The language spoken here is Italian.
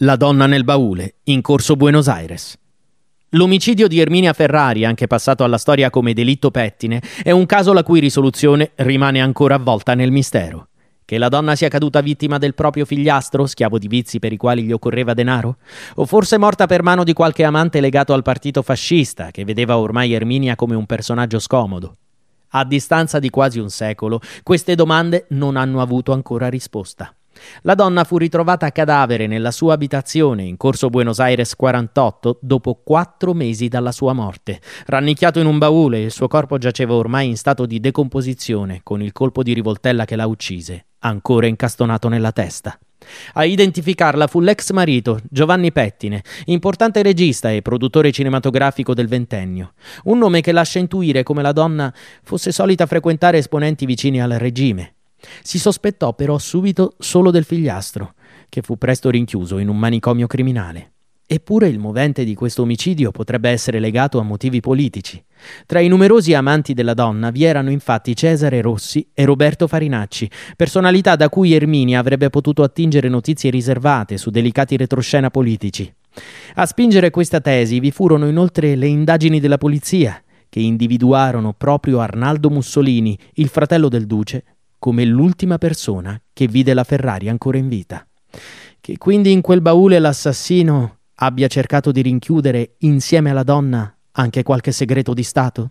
La donna nel baule, in corso Buenos Aires. L'omicidio di Erminia Ferrari, anche passato alla storia come delitto pettine, è un caso la cui risoluzione rimane ancora avvolta nel mistero. Che la donna sia caduta vittima del proprio figliastro, schiavo di vizi per i quali gli occorreva denaro? O forse morta per mano di qualche amante legato al partito fascista, che vedeva ormai Erminia come un personaggio scomodo? A distanza di quasi un secolo, queste domande non hanno avuto ancora risposta. La donna fu ritrovata cadavere nella sua abitazione in corso Buenos Aires 48 dopo quattro mesi dalla sua morte. Rannicchiato in un baule, il suo corpo giaceva ormai in stato di decomposizione, con il colpo di rivoltella che la uccise, ancora incastonato nella testa. A identificarla fu l'ex marito, Giovanni Pettine, importante regista e produttore cinematografico del ventennio. Un nome che lascia intuire come la donna fosse solita frequentare esponenti vicini al regime. Si sospettò però subito solo del figliastro, che fu presto rinchiuso in un manicomio criminale. Eppure il movente di questo omicidio potrebbe essere legato a motivi politici. Tra i numerosi amanti della donna vi erano infatti Cesare Rossi e Roberto Farinacci, personalità da cui Erminia avrebbe potuto attingere notizie riservate su delicati retroscena politici. A spingere questa tesi vi furono inoltre le indagini della polizia, che individuarono proprio Arnaldo Mussolini, il fratello del duce, come l'ultima persona che vide la Ferrari ancora in vita. Che quindi in quel baule l'assassino abbia cercato di rinchiudere insieme alla donna anche qualche segreto di Stato?